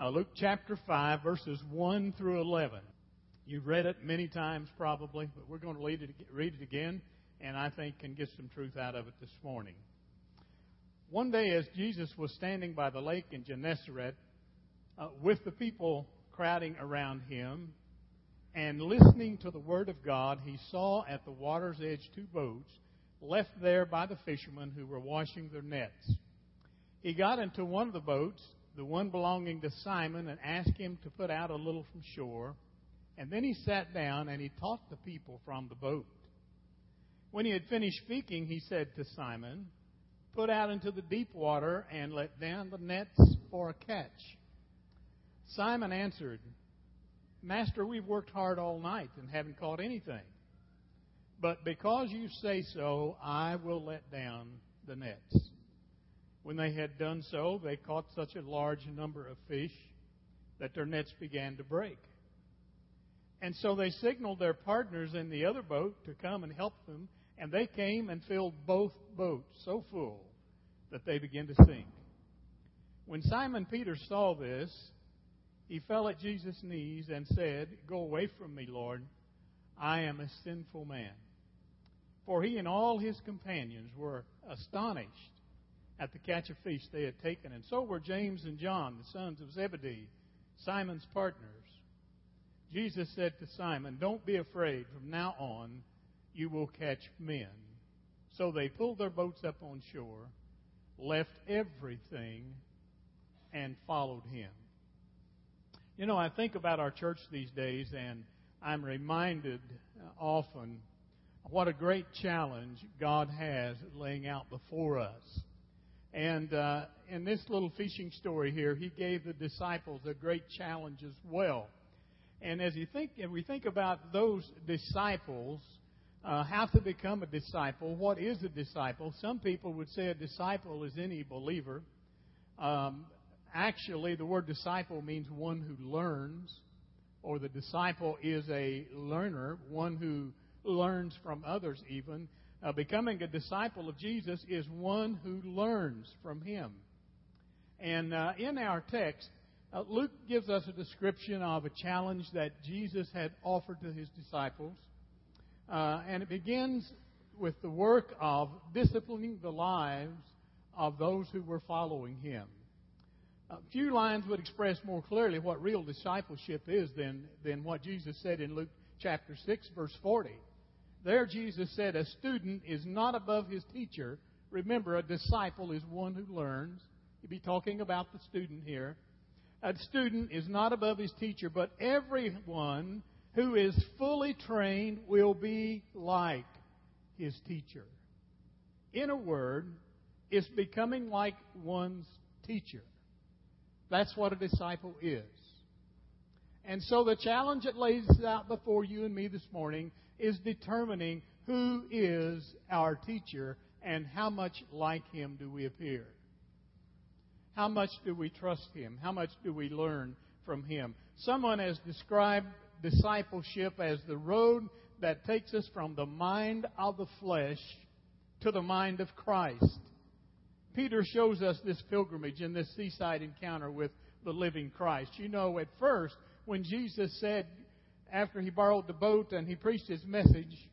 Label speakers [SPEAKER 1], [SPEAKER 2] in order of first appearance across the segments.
[SPEAKER 1] Uh, Luke chapter 5, verses 1 through 11. You've read it many times probably, but we're going to read it, read it again, and I think can get some truth out of it this morning. One day, as Jesus was standing by the lake in Gennesaret, uh, with the people crowding around him, and listening to the word of God, he saw at the water's edge two boats left there by the fishermen who were washing their nets. He got into one of the boats, the one belonging to Simon, and asked him to put out a little from shore. And then he sat down and he taught the people from the boat. When he had finished speaking, he said to Simon, Put out into the deep water and let down the nets for a catch. Simon answered, Master, we've worked hard all night and haven't caught anything. But because you say so, I will let down the nets. When they had done so, they caught such a large number of fish that their nets began to break. And so they signaled their partners in the other boat to come and help them, and they came and filled both boats so full that they began to sink. When Simon Peter saw this, he fell at Jesus' knees and said, Go away from me, Lord. I am a sinful man. For he and all his companions were astonished at the catch of fish they had taken, and so were James and John, the sons of Zebedee, Simon's partners. Jesus said to Simon, Don't be afraid. From now on, you will catch men. So they pulled their boats up on shore, left everything, and followed him. You know, I think about our church these days, and I'm reminded often what a great challenge God has laying out before us. And uh, in this little fishing story here, he gave the disciples a great challenge as well. And as you think, if we think about those disciples, uh, how to become a disciple, what is a disciple? Some people would say a disciple is any believer. Um, actually, the word disciple means one who learns, or the disciple is a learner, one who learns from others, even. Uh, becoming a disciple of Jesus is one who learns from him. And uh, in our text, uh, Luke gives us a description of a challenge that Jesus had offered to his disciples. Uh, and it begins with the work of disciplining the lives of those who were following him. A few lines would express more clearly what real discipleship is than, than what Jesus said in Luke chapter 6, verse 40. There, Jesus said, A student is not above his teacher. Remember, a disciple is one who learns. He'd be talking about the student here a student is not above his teacher, but everyone who is fully trained will be like his teacher. In a word, it's becoming like one's teacher. That's what a disciple is. And so the challenge that lays out before you and me this morning is determining who is our teacher and how much like him do we appear. How much do we trust Him? How much do we learn from Him? Someone has described discipleship as the road that takes us from the mind of the flesh to the mind of Christ. Peter shows us this pilgrimage in this seaside encounter with the living Christ. You know, at first, when Jesus said, after he borrowed the boat and he preached his message,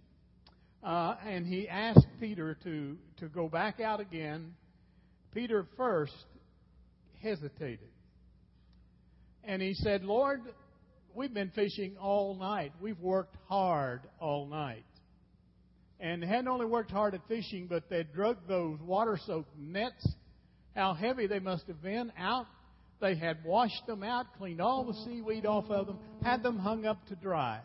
[SPEAKER 1] uh, and he asked Peter to, to go back out again, Peter first hesitated. And he said, Lord, we've been fishing all night. We've worked hard all night. And hadn't only worked hard at fishing, but they'd drug those water soaked nets. How heavy they must have been out. They had washed them out, cleaned all the seaweed off of them, had them hung up to dry,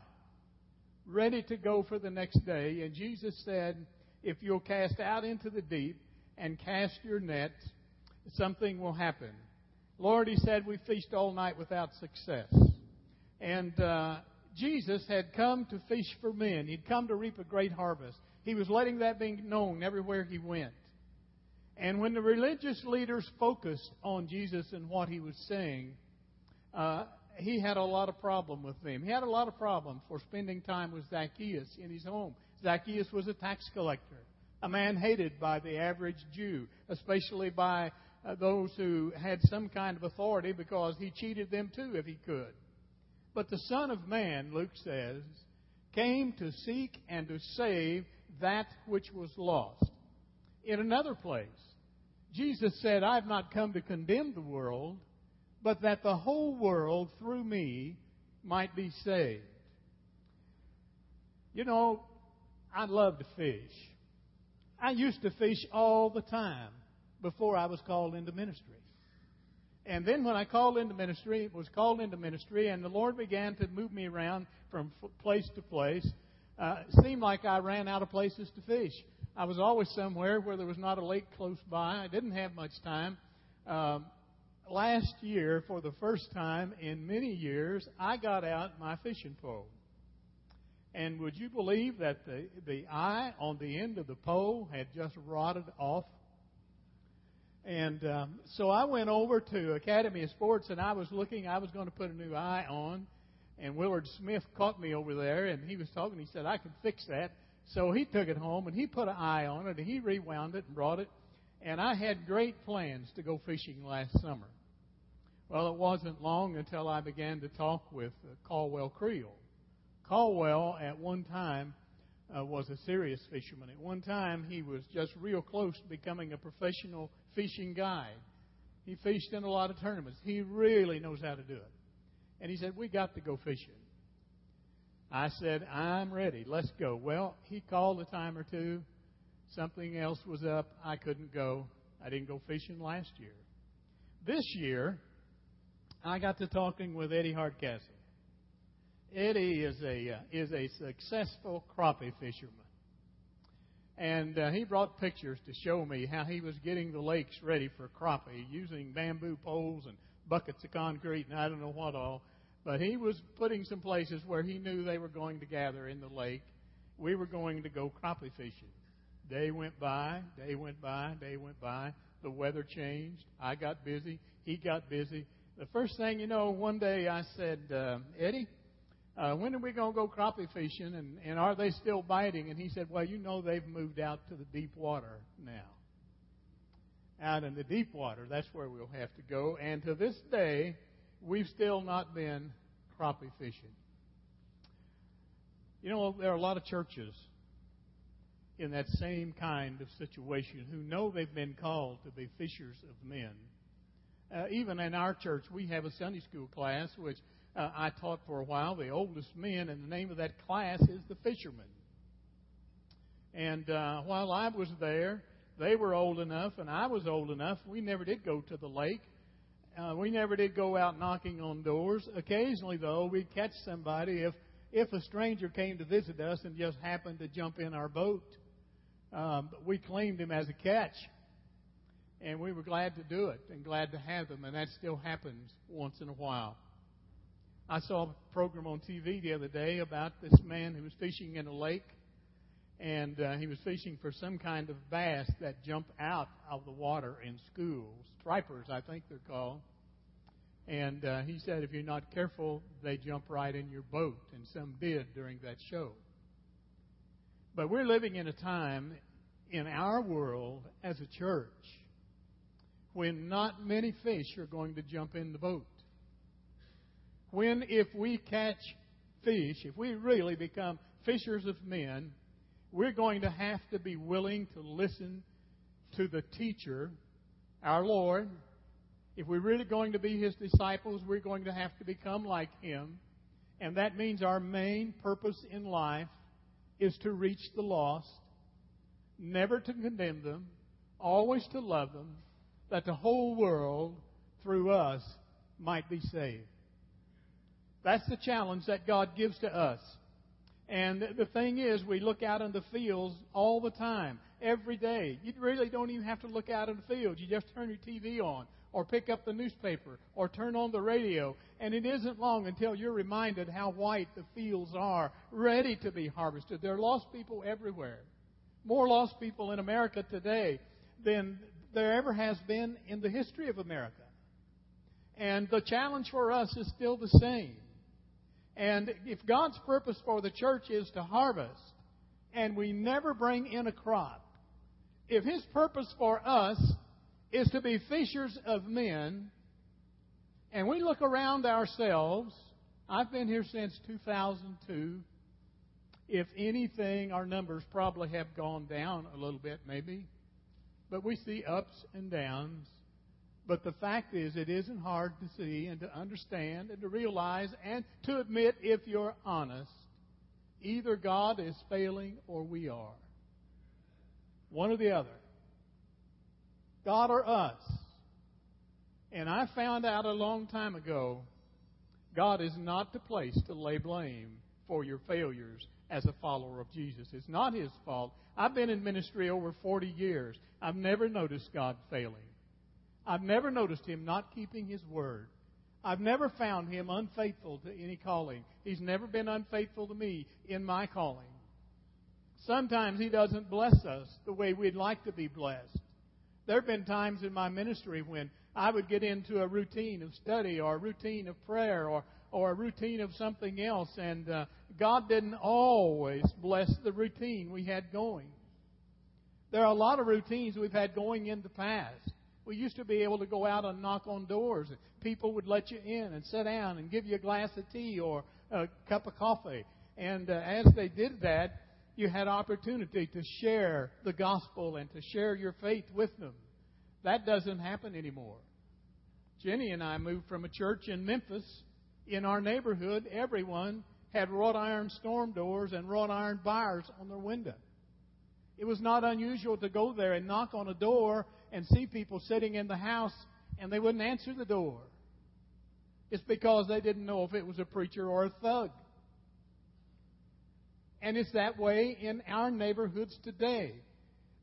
[SPEAKER 1] ready to go for the next day. And Jesus said, If you'll cast out into the deep and cast your nets, something will happen. Lord, he said, we fished all night without success. And uh, Jesus had come to fish for men. He'd come to reap a great harvest. He was letting that be known everywhere he went. And when the religious leaders focused on Jesus and what he was saying, uh, he had a lot of problem with them. He had a lot of problem for spending time with Zacchaeus in his home. Zacchaeus was a tax collector, a man hated by the average Jew, especially by uh, those who had some kind of authority because he cheated them too if he could. But the Son of Man, Luke says, came to seek and to save that which was lost. In another place, Jesus said, I have not come to condemn the world, but that the whole world through me might be saved. You know, I love to fish. I used to fish all the time before I was called into ministry. And then when I called into ministry, was called into ministry, and the Lord began to move me around from place to place. Uh, seemed like I ran out of places to fish. I was always somewhere where there was not a lake close by. I didn't have much time. Um, last year, for the first time in many years, I got out my fishing pole. And would you believe that the, the eye on the end of the pole had just rotted off? And um, so I went over to Academy of Sports and I was looking, I was going to put a new eye on. And Willard Smith caught me over there and he was talking. He said, I can fix that. So he took it home and he put an eye on it and he rewound it and brought it. And I had great plans to go fishing last summer. Well, it wasn't long until I began to talk with uh, Caldwell Creel. Caldwell, at one time, uh, was a serious fisherman. At one time, he was just real close to becoming a professional fishing guide. He fished in a lot of tournaments. He really knows how to do it. And he said, We got to go fishing. I said, I'm ready. Let's go. Well, he called a time or two. Something else was up. I couldn't go. I didn't go fishing last year. This year, I got to talking with Eddie Hardcastle. Eddie is a uh, is a successful crappie fisherman, and uh, he brought pictures to show me how he was getting the lakes ready for crappie using bamboo poles and buckets of concrete and I don't know what all. But he was putting some places where he knew they were going to gather in the lake. We were going to go crappie fishing. Day went by, day went by, day went by. The weather changed. I got busy. He got busy. The first thing you know, one day I said, uh, Eddie, uh, when are we going to go crappie fishing and, and are they still biting? And he said, well, you know they've moved out to the deep water now. Out in the deep water, that's where we'll have to go. And to this day, we've still not been crappie fishing. You know, there are a lot of churches in that same kind of situation who know they've been called to be fishers of men. Uh, even in our church, we have a Sunday school class which uh, I taught for a while, the oldest men, and the name of that class is the fishermen. And uh, while I was there, they were old enough, and I was old enough. We never did go to the lake. Uh, we never did go out knocking on doors. Occasionally, though, we'd catch somebody if if a stranger came to visit us and just happened to jump in our boat. Um, we claimed him as a catch, and we were glad to do it and glad to have them, and that still happens once in a while. I saw a program on TV the other day about this man who was fishing in a lake, and uh, he was fishing for some kind of bass that jump out of the water in schools. Stripers, I think they're called. And uh, he said, if you're not careful, they jump right in your boat, and some did during that show. But we're living in a time in our world as a church when not many fish are going to jump in the boat when, if we catch fish, if we really become fishers of men, we're going to have to be willing to listen to the teacher, our Lord. If we're really going to be his disciples, we're going to have to become like him. And that means our main purpose in life is to reach the lost, never to condemn them, always to love them, that the whole world, through us, might be saved. That's the challenge that God gives to us. And the thing is, we look out in the fields all the time, every day. You really don't even have to look out in the fields. You just turn your TV on, or pick up the newspaper, or turn on the radio. And it isn't long until you're reminded how white the fields are, ready to be harvested. There are lost people everywhere. More lost people in America today than there ever has been in the history of America. And the challenge for us is still the same. And if God's purpose for the church is to harvest, and we never bring in a crop, if His purpose for us is to be fishers of men. And we look around ourselves. I've been here since 2002. If anything, our numbers probably have gone down a little bit, maybe. But we see ups and downs. But the fact is, it isn't hard to see and to understand and to realize and to admit, if you're honest, either God is failing or we are. One or the other. God or us. And I found out a long time ago God is not the place to lay blame for your failures as a follower of Jesus. It's not His fault. I've been in ministry over 40 years. I've never noticed God failing. I've never noticed Him not keeping His word. I've never found Him unfaithful to any calling. He's never been unfaithful to me in my calling. Sometimes He doesn't bless us the way we'd like to be blessed. There have been times in my ministry when I would get into a routine of study or a routine of prayer or, or a routine of something else, and uh, God didn't always bless the routine we had going. There are a lot of routines we've had going in the past. We used to be able to go out and knock on doors, and people would let you in and sit down and give you a glass of tea or a cup of coffee. And uh, as they did that, you had opportunity to share the gospel and to share your faith with them. That doesn't happen anymore. Jenny and I moved from a church in Memphis. In our neighborhood, everyone had wrought iron storm doors and wrought iron bars on their window. It was not unusual to go there and knock on a door and see people sitting in the house and they wouldn't answer the door. It's because they didn't know if it was a preacher or a thug. And it's that way in our neighborhoods today.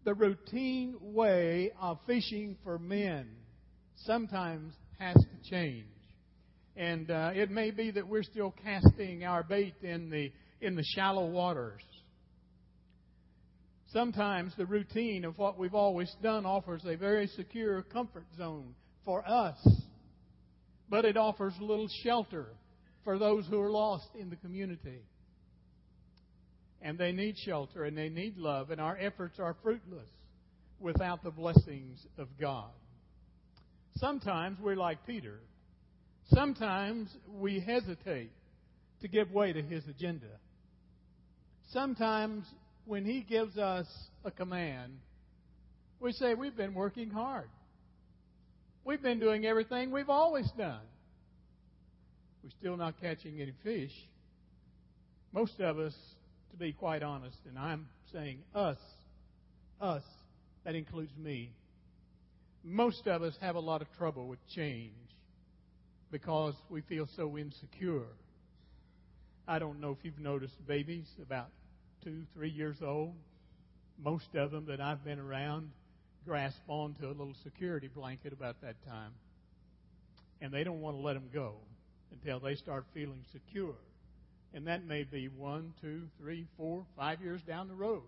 [SPEAKER 1] The routine way of fishing for men sometimes has to change. And uh, it may be that we're still casting our bait in the, in the shallow waters. Sometimes the routine of what we've always done offers a very secure comfort zone for us, but it offers little shelter for those who are lost in the community and they need shelter and they need love, and our efforts are fruitless without the blessings of God. Sometimes we're like Peter. Sometimes we hesitate to give way to his agenda. Sometimes when he gives us a command, we say, We've been working hard. We've been doing everything we've always done. We're still not catching any fish. Most of us to be quite honest, and I'm saying us, us, that includes me. Most of us have a lot of trouble with change because we feel so insecure. I don't know if you've noticed babies about two, three years old. Most of them that I've been around grasp onto a little security blanket about that time. And they don't want to let them go until they start feeling secure. And that may be one, two, three, four, five years down the road.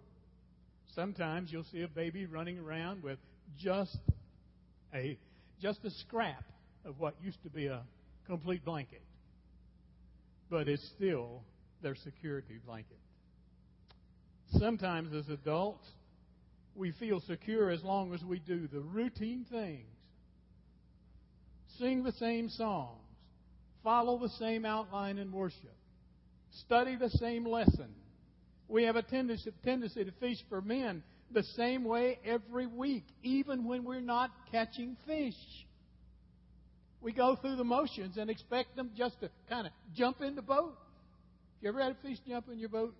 [SPEAKER 1] Sometimes you'll see a baby running around with just a just a scrap of what used to be a complete blanket. But it's still their security blanket. Sometimes as adults, we feel secure as long as we do the routine things. Sing the same songs, follow the same outline in worship, study the same lesson. We have a tendency, to fish for men the same way every week, even when we're not catching fish. We go through the motions and expect them just to kind of jump in the boat. You ever had a fish jump in your boat?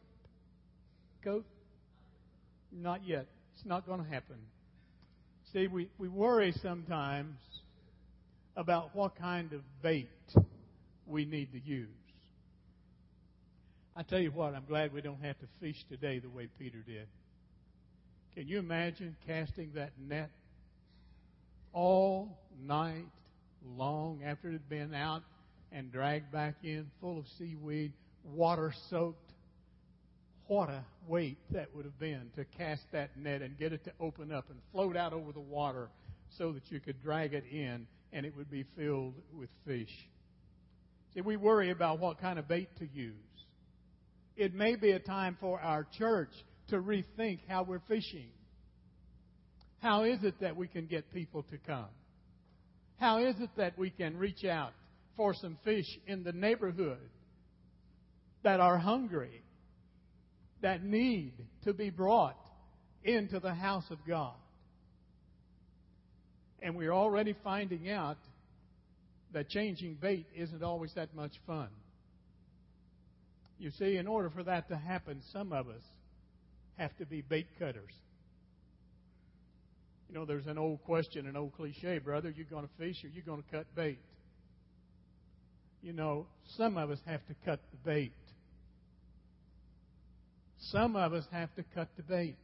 [SPEAKER 1] Coat? Not yet. It's not going to happen. See, we, we worry sometimes about what kind of bait we need to use. I tell you what, I'm glad we don't have to fish today the way Peter did. Can you imagine casting that net all night long after it had been out and dragged back in full of seaweed, water soaked? What a weight that would have been to cast that net and get it to open up and float out over the water so that you could drag it in and it would be filled with fish. See, we worry about what kind of bait to use it may be a time for our church to rethink how we're fishing. How is it that we can get people to come? How is it that we can reach out for some fish in the neighborhood that are hungry, that need to be brought into the house of God? And we're already finding out that changing bait isn't always that much fun. You see, in order for that to happen, some of us have to be bait cutters. You know, there's an old question, an old cliche, brother, You're going to fish or you're going to cut bait? You know, some of us have to cut the bait. Some of us have to cut the bait.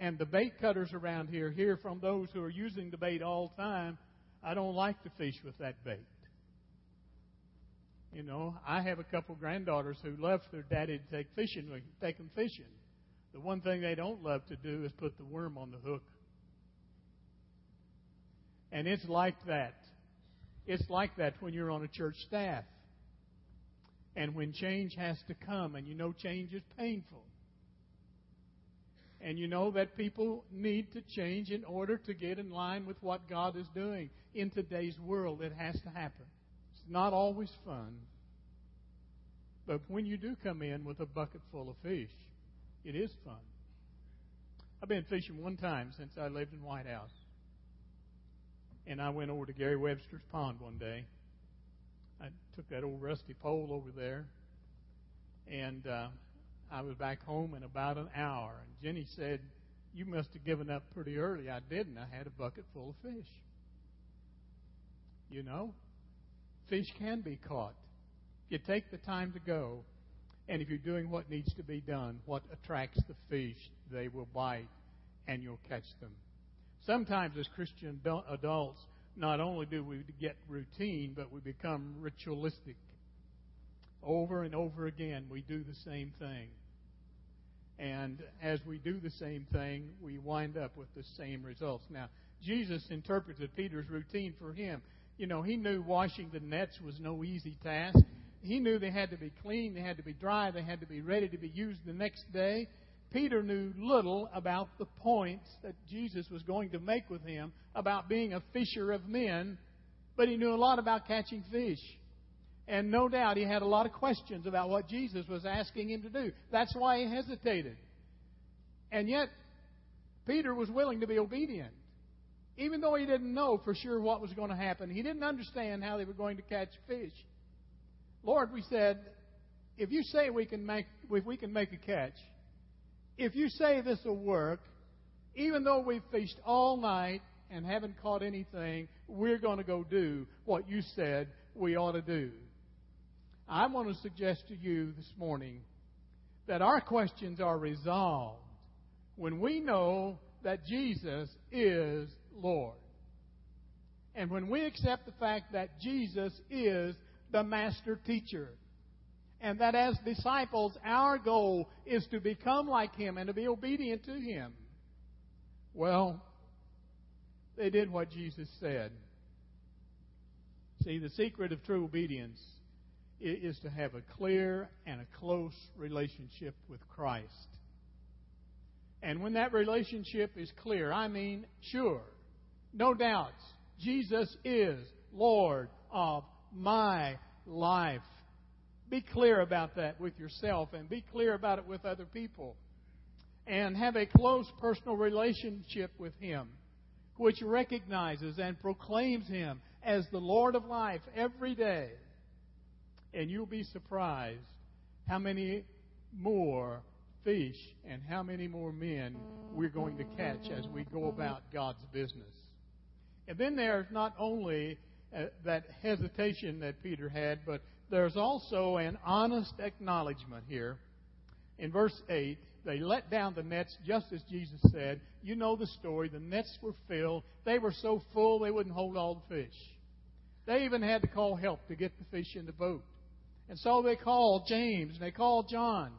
[SPEAKER 1] And the bait cutters around here hear from those who are using the bait all the time, I don't like to fish with that bait. You know, I have a couple granddaughters who love their daddy to take fishing, take them fishing. The one thing they don't love to do is put the worm on the hook. And it's like that. It's like that when you're on a church staff. And when change has to come, and you know change is painful. And you know that people need to change in order to get in line with what God is doing. In today's world, it has to happen. It's not always fun. But when you do come in with a bucket full of fish, it is fun. I've been fishing one time since I lived in White House. And I went over to Gary Webster's pond one day. I took that old rusty pole over there. And uh, I was back home in about an hour. And Jenny said, You must have given up pretty early. I didn't. I had a bucket full of fish. You know, fish can be caught. You take the time to go, and if you're doing what needs to be done, what attracts the fish, they will bite and you'll catch them. Sometimes, as Christian adults, not only do we get routine, but we become ritualistic. Over and over again, we do the same thing. And as we do the same thing, we wind up with the same results. Now, Jesus interpreted Peter's routine for him. You know, he knew washing the nets was no easy task he knew they had to be clean, they had to be dry, they had to be ready to be used the next day. Peter knew little about the points that Jesus was going to make with him about being a fisher of men, but he knew a lot about catching fish. And no doubt he had a lot of questions about what Jesus was asking him to do. That's why he hesitated. And yet, Peter was willing to be obedient. Even though he didn't know for sure what was going to happen, he didn't understand how they were going to catch fish. Lord, we said, if you say we can make, if we can make a catch, if you say this will work, even though we've fished all night and haven't caught anything, we're going to go do what you said we ought to do. I want to suggest to you this morning that our questions are resolved when we know that Jesus is Lord. And when we accept the fact that Jesus is the master teacher. And that as disciples, our goal is to become like him and to be obedient to him. Well, they did what Jesus said. See, the secret of true obedience is to have a clear and a close relationship with Christ. And when that relationship is clear, I mean sure, no doubts, Jesus is Lord of my life. Be clear about that with yourself and be clear about it with other people. And have a close personal relationship with Him, which recognizes and proclaims Him as the Lord of life every day. And you'll be surprised how many more fish and how many more men we're going to catch as we go about God's business. And then there's not only uh, that hesitation that Peter had, but there's also an honest acknowledgement here. In verse 8, they let down the nets just as Jesus said. You know the story. The nets were filled. They were so full they wouldn't hold all the fish. They even had to call help to get the fish in the boat. And so they called James and they called John.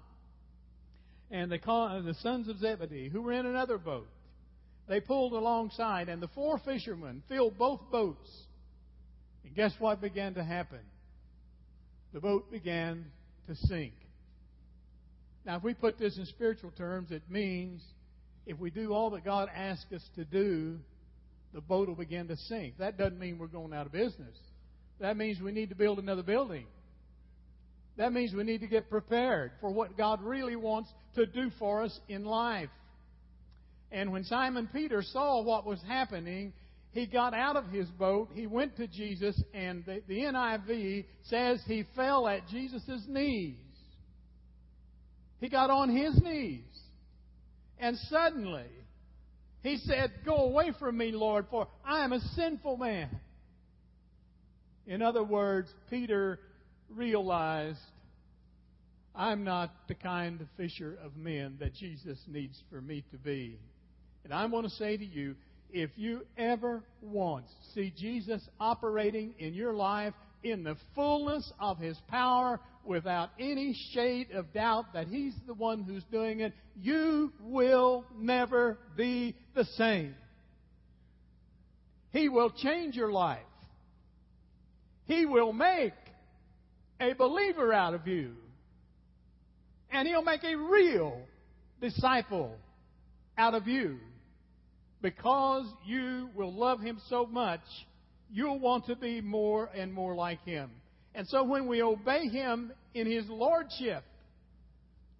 [SPEAKER 1] And they called the sons of Zebedee, who were in another boat. They pulled alongside, and the four fishermen filled both boats and guess what began to happen? The boat began to sink. Now, if we put this in spiritual terms, it means if we do all that God asks us to do, the boat will begin to sink. That doesn't mean we're going out of business. That means we need to build another building. That means we need to get prepared for what God really wants to do for us in life. And when Simon Peter saw what was happening, he got out of his boat, he went to Jesus, and the, the NIV says he fell at Jesus' knees. He got on his knees. And suddenly, he said, Go away from me, Lord, for I am a sinful man. In other words, Peter realized, I'm not the kind of fisher of men that Jesus needs for me to be. And I want to say to you, if you ever once see Jesus operating in your life in the fullness of His power without any shade of doubt that He's the one who's doing it, you will never be the same. He will change your life. He will make a believer out of you. And He'll make a real disciple out of you. Because you will love Him so much, you'll want to be more and more like Him. And so when we obey Him in His Lordship,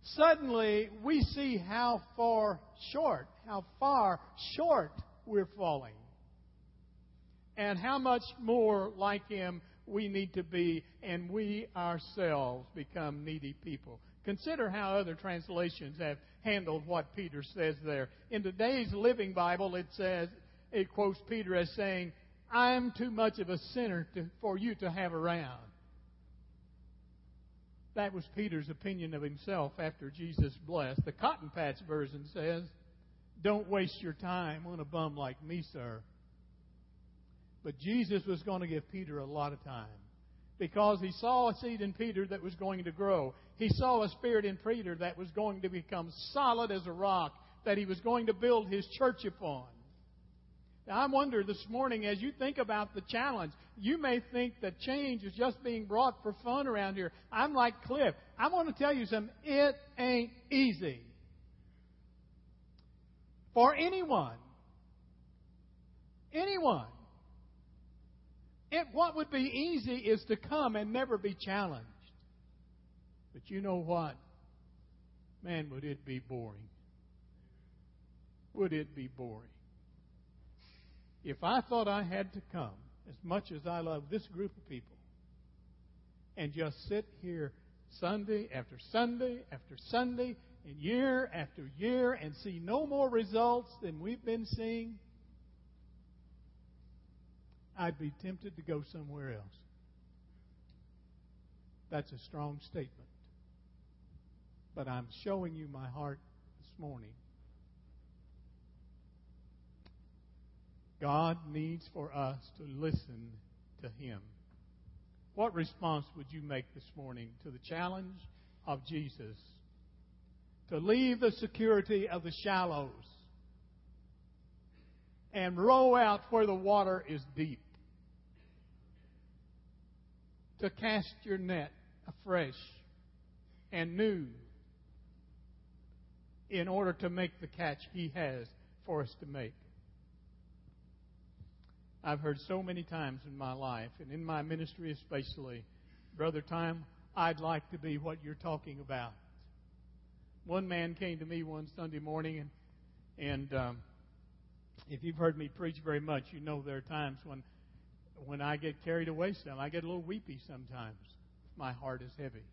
[SPEAKER 1] suddenly we see how far short, how far short we're falling. And how much more like Him we need to be, and we ourselves become needy people. Consider how other translations have handled what Peter says there. In today's Living Bible, it says, it quotes Peter as saying, I am too much of a sinner to, for you to have around. That was Peter's opinion of himself after Jesus blessed. The Cotton Patch version says, Don't waste your time on a bum like me, sir. But Jesus was going to give Peter a lot of time because he saw a seed in Peter that was going to grow. He saw a spirit in Peter that was going to become solid as a rock that he was going to build his church upon. Now, I wonder this morning, as you think about the challenge, you may think that change is just being brought for fun around here. I'm like Cliff. I want to tell you something. It ain't easy. For anyone. Anyone. It, what would be easy is to come and never be challenged. But you know what? Man, would it be boring? Would it be boring? If I thought I had to come, as much as I love this group of people, and just sit here Sunday after Sunday after Sunday and year after year and see no more results than we've been seeing, I'd be tempted to go somewhere else. That's a strong statement. But I'm showing you my heart this morning. God needs for us to listen to Him. What response would you make this morning to the challenge of Jesus to leave the security of the shallows and row out where the water is deep? to cast your net afresh and new in order to make the catch He has for us to make. I've heard so many times in my life, and in my ministry especially, Brother Time, I'd like to be what you're talking about. One man came to me one Sunday morning, and, and um, if you've heard me preach very much, you know there are times when when I get carried away some, I get a little weepy sometimes. My heart is heavy.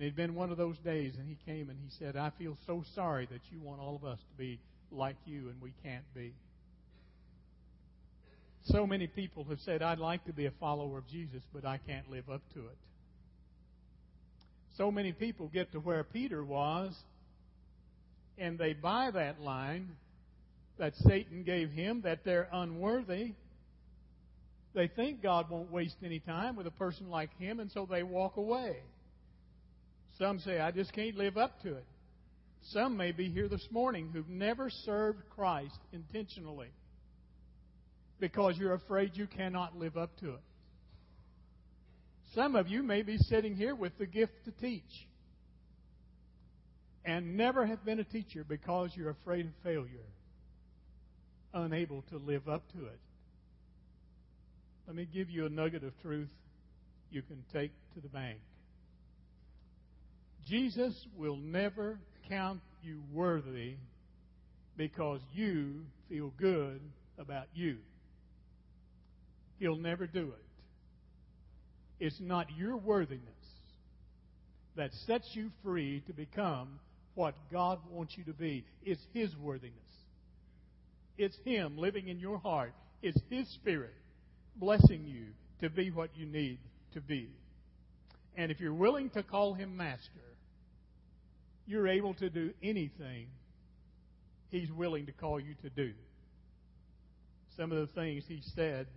[SPEAKER 1] And it had been one of those days, and he came and he said, I feel so sorry that you want all of us to be like you, and we can't be. So many people have said, I'd like to be a follower of Jesus, but I can't live up to it. So many people get to where Peter was, and they buy that line that Satan gave him, that they're unworthy, they think God won't waste any time with a person like him, and so they walk away. Some say, I just can't live up to it. Some may be here this morning who've never served Christ intentionally because you're afraid you cannot live up to it. Some of you may be sitting here with the gift to teach. and never have been a teacher because you're afraid of failure, unable to live up to it. Let me give you a nugget of truth you can take to the bank. Jesus will never count you worthy because you feel good about you. He'll never do it. It's not your worthiness that sets you free to become what God wants you to be. It's His worthiness. It's Him living in your heart. It's His Spirit blessing you to be what you need to be. And if you're willing to call Him Master, you're able to do anything He's willing to call you to do. Some of the things He said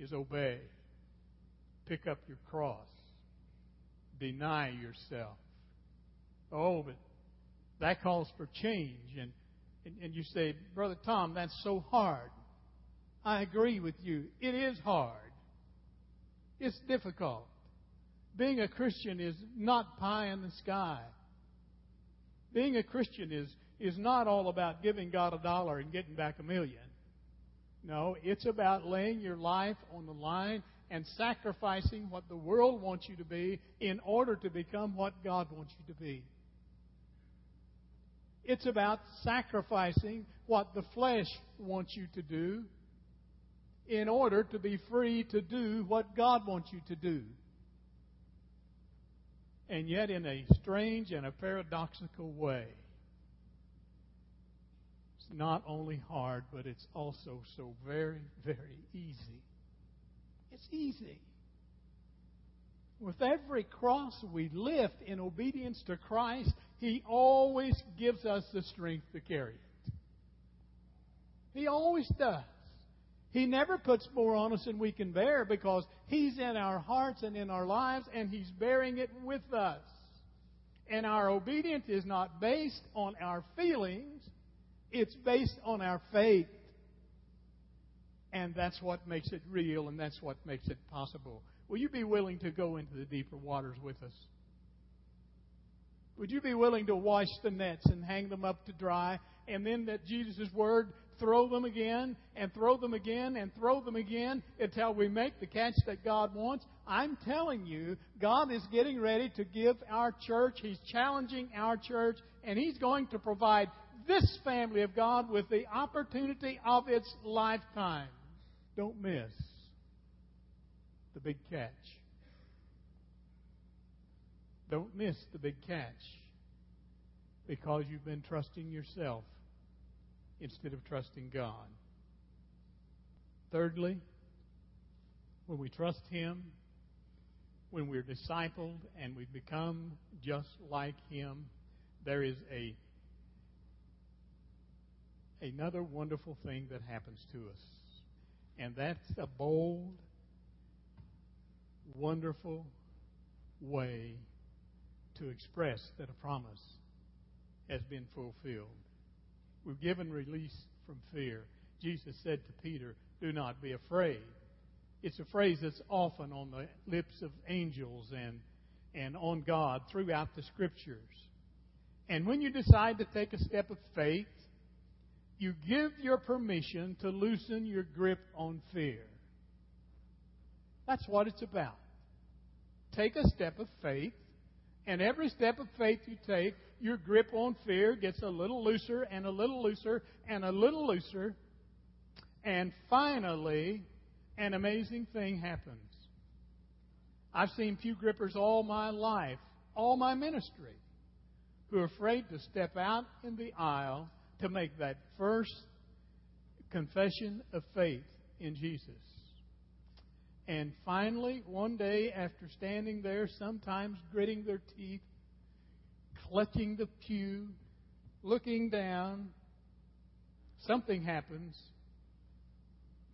[SPEAKER 1] is obey, pick up your cross, deny yourself. Oh, but that calls for change. And, and, and you say, Brother Tom, that's so hard. I agree with you. It is hard. It's difficult. Being a Christian is not pie in the sky. Being a Christian is, is not all about giving God a dollar and getting back a million. No, it's about laying your life on the line and sacrificing what the world wants you to be in order to become what God wants you to be. It's about sacrificing what the flesh wants you to do in order to be free to do what God wants you to do. And yet, in a strange and a paradoxical way, it's not only hard, but it's also so very, very easy. It's easy. With every cross we lift in obedience to Christ, He always gives us the strength to carry it. He always does. He never puts more on us than we can bear because He's in our hearts and in our lives and He's bearing it with us. And our obedience is not based on our feelings, it's based on our faith. And that's what makes it real and that's what makes it possible. Will you be willing to go into the deeper waters with us? Would you be willing to wash the nets and hang them up to dry and then that Jesus' word throw them again and throw them again and throw them again until we make the catch that God wants. I'm telling you, God is getting ready to give our church, He's challenging our church, and He's going to provide this family of God with the opportunity of its lifetime. Don't miss the big catch. Don't miss the big catch because you've been trusting yourself instead of trusting God. Thirdly, when we trust Him, when we're discipled and we become just like Him, there is a another wonderful thing that happens to us. And that's a bold, wonderful way to express that a promise has been fulfilled. We're given release from fear. Jesus said to Peter, Do not be afraid. It's a phrase that's often on the lips of angels and, and on God throughout the scriptures. And when you decide to take a step of faith, you give your permission to loosen your grip on fear. That's what it's about. Take a step of faith, and every step of faith you take, your grip on fear gets a little looser and a little looser and a little looser. And finally, an amazing thing happens. I've seen pew grippers all my life, all my ministry, who are afraid to step out in the aisle to make that first confession of faith in Jesus. And finally, one day after standing there, sometimes gritting their teeth, clutching the pew, looking down, something happens.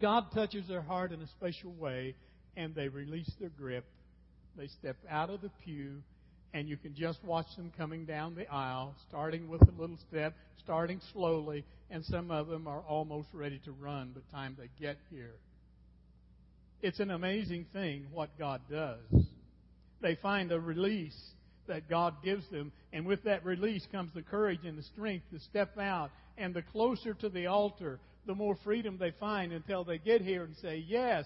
[SPEAKER 1] God touches their heart in a special way, and they release their grip. They step out of the pew, and you can just watch them coming down the aisle, starting with a little step, starting slowly, and some of them are almost ready to run by the time they get here. It's an amazing thing what God does. They find a release that God gives them. And with that release comes the courage and the strength to step out. And the closer to the altar, the more freedom they find until they get here and say, Yes,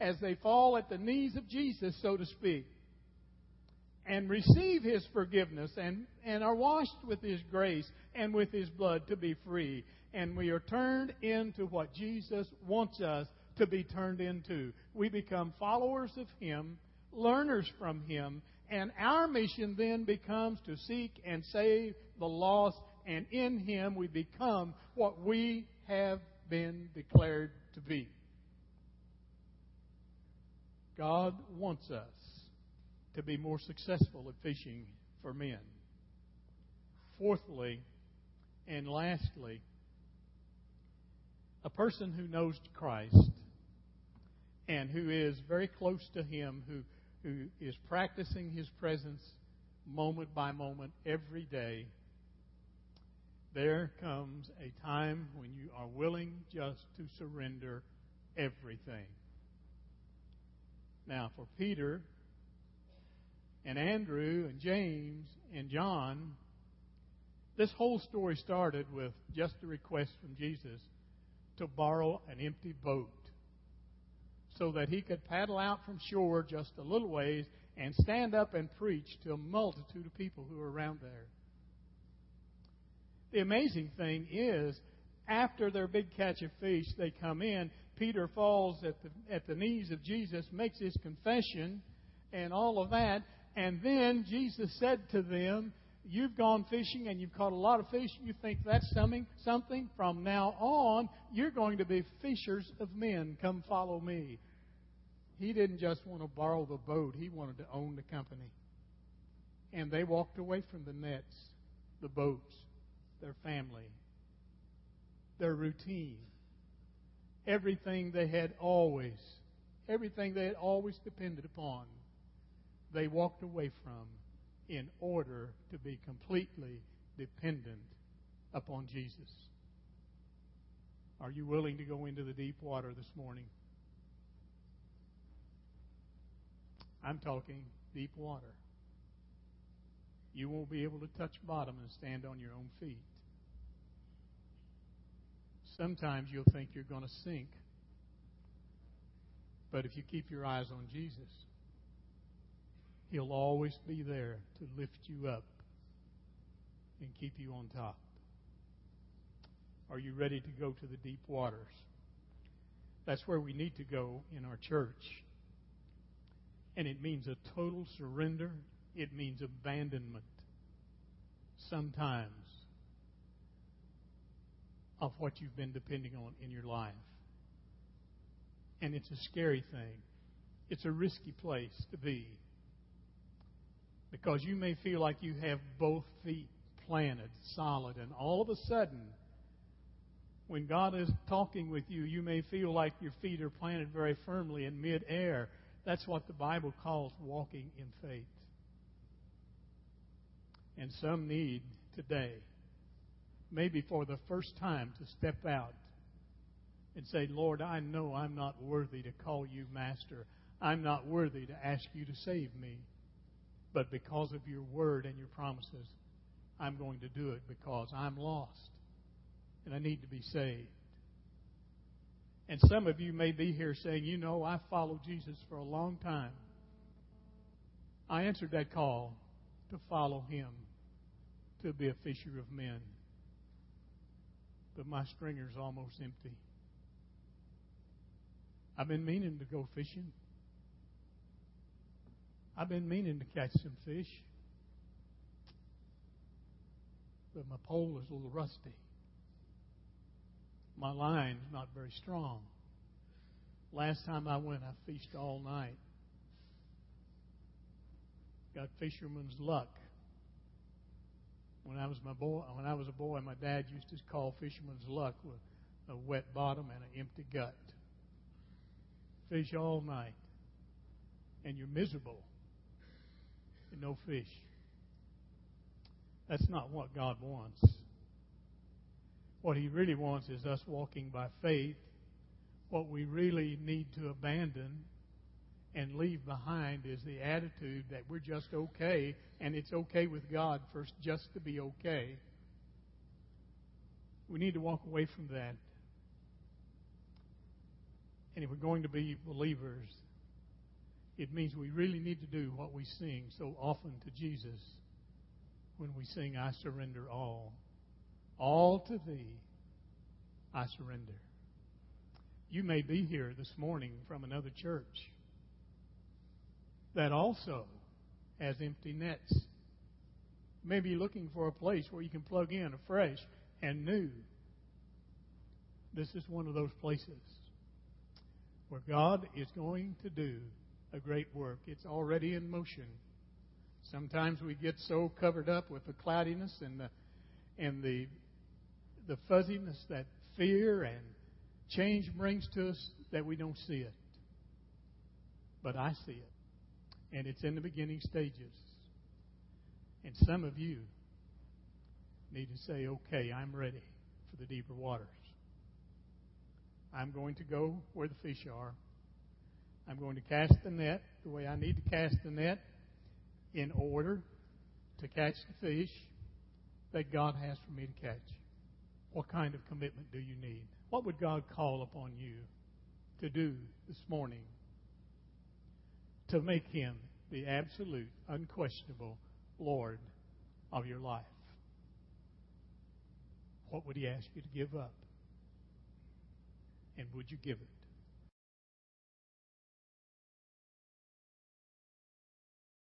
[SPEAKER 1] as they fall at the knees of Jesus, so to speak, and receive His forgiveness and, and are washed with His grace and with His blood to be free. And we are turned into what Jesus wants us to be turned into. We become followers of Him, learners from Him, and our mission then becomes to seek and save the lost, and in Him we become what we have been declared to be. God wants us to be more successful at fishing for men. Fourthly, and lastly, a person who knows Christ and who is very close to Him, who, who is practicing His presence moment by moment every day, there comes a time when you are willing just to surrender everything. Now, for Peter and Andrew and James and John, this whole story started with just a request from Jesus to borrow an empty boat so that he could paddle out from shore just a little ways and stand up and preach to a multitude of people who were around there. The amazing thing is, after their big catch of fish, they come in. Peter falls at the, at the knees of Jesus, makes his confession, and all of that. And then Jesus said to them, You've gone fishing and you've caught a lot of fish. You think that's something? Something? From now on, you're going to be fishers of men. Come follow me. He didn't just want to borrow the boat, he wanted to own the company. And they walked away from the nets, the boats, their family, their routine, everything they had always, everything they had always depended upon, they walked away from in order to be completely dependent upon Jesus. Are you willing to go into the deep water this morning? I'm talking deep water. You won't be able to touch bottom and stand on your own feet. Sometimes you'll think you're going to sink. But if you keep your eyes on Jesus, He'll always be there to lift you up and keep you on top. Are you ready to go to the deep waters? That's where we need to go in our church. And it means a total surrender, it means abandonment sometimes of what you've been depending on in your life. And it's a scary thing. It's a risky place to be. Because you may feel like you have both feet planted solid, and all of a sudden, when God is talking with you, you may feel like your feet are planted very firmly in midair. That's what the Bible calls walking in faith. And some need today, maybe for the first time, to step out and say, Lord, I know I'm not worthy to call you Master. I'm not worthy to ask you to save me. But because of your word and your promises, I'm going to do it because I'm lost and I need to be saved. And some of you may be here saying, you know, I followed Jesus for a long time. I answered that call to follow him, to be a fisher of men. But my stringer's almost empty. I've been meaning to go fishing. I've been meaning to catch some fish, but my pole is a little rusty. My line's not very strong. Last time I went, I fished all night. Got fisherman's luck. When I was my boy, when I was a boy, my dad used to call fisherman's luck with a wet bottom and an empty gut. Fish all night, and you're miserable and no fish. That's not what God wants. What He really wants is us walking by faith. What we really need to abandon and leave behind is the attitude that we're just okay and it's okay with God for just to be okay. We need to walk away from that. And if we're going to be believers, it means we really need to do what we sing so often to Jesus when we sing, I surrender all. All to thee I surrender. You may be here this morning from another church that also has empty nets. Maybe looking for a place where you can plug in afresh and new. This is one of those places where God is going to do a great work. It's already in motion. Sometimes we get so covered up with the cloudiness and the and the the fuzziness that fear and change brings to us that we don't see it. But I see it. And it's in the beginning stages. And some of you need to say, okay, I'm ready for the deeper waters. I'm going to go where the fish are. I'm going to cast the net the way I need to cast the net in order to catch the fish that God has for me to catch. What kind of commitment do you need? What would God call upon you to do this morning to make Him the absolute, unquestionable Lord of your life? What would He ask you to give up? And would you give it?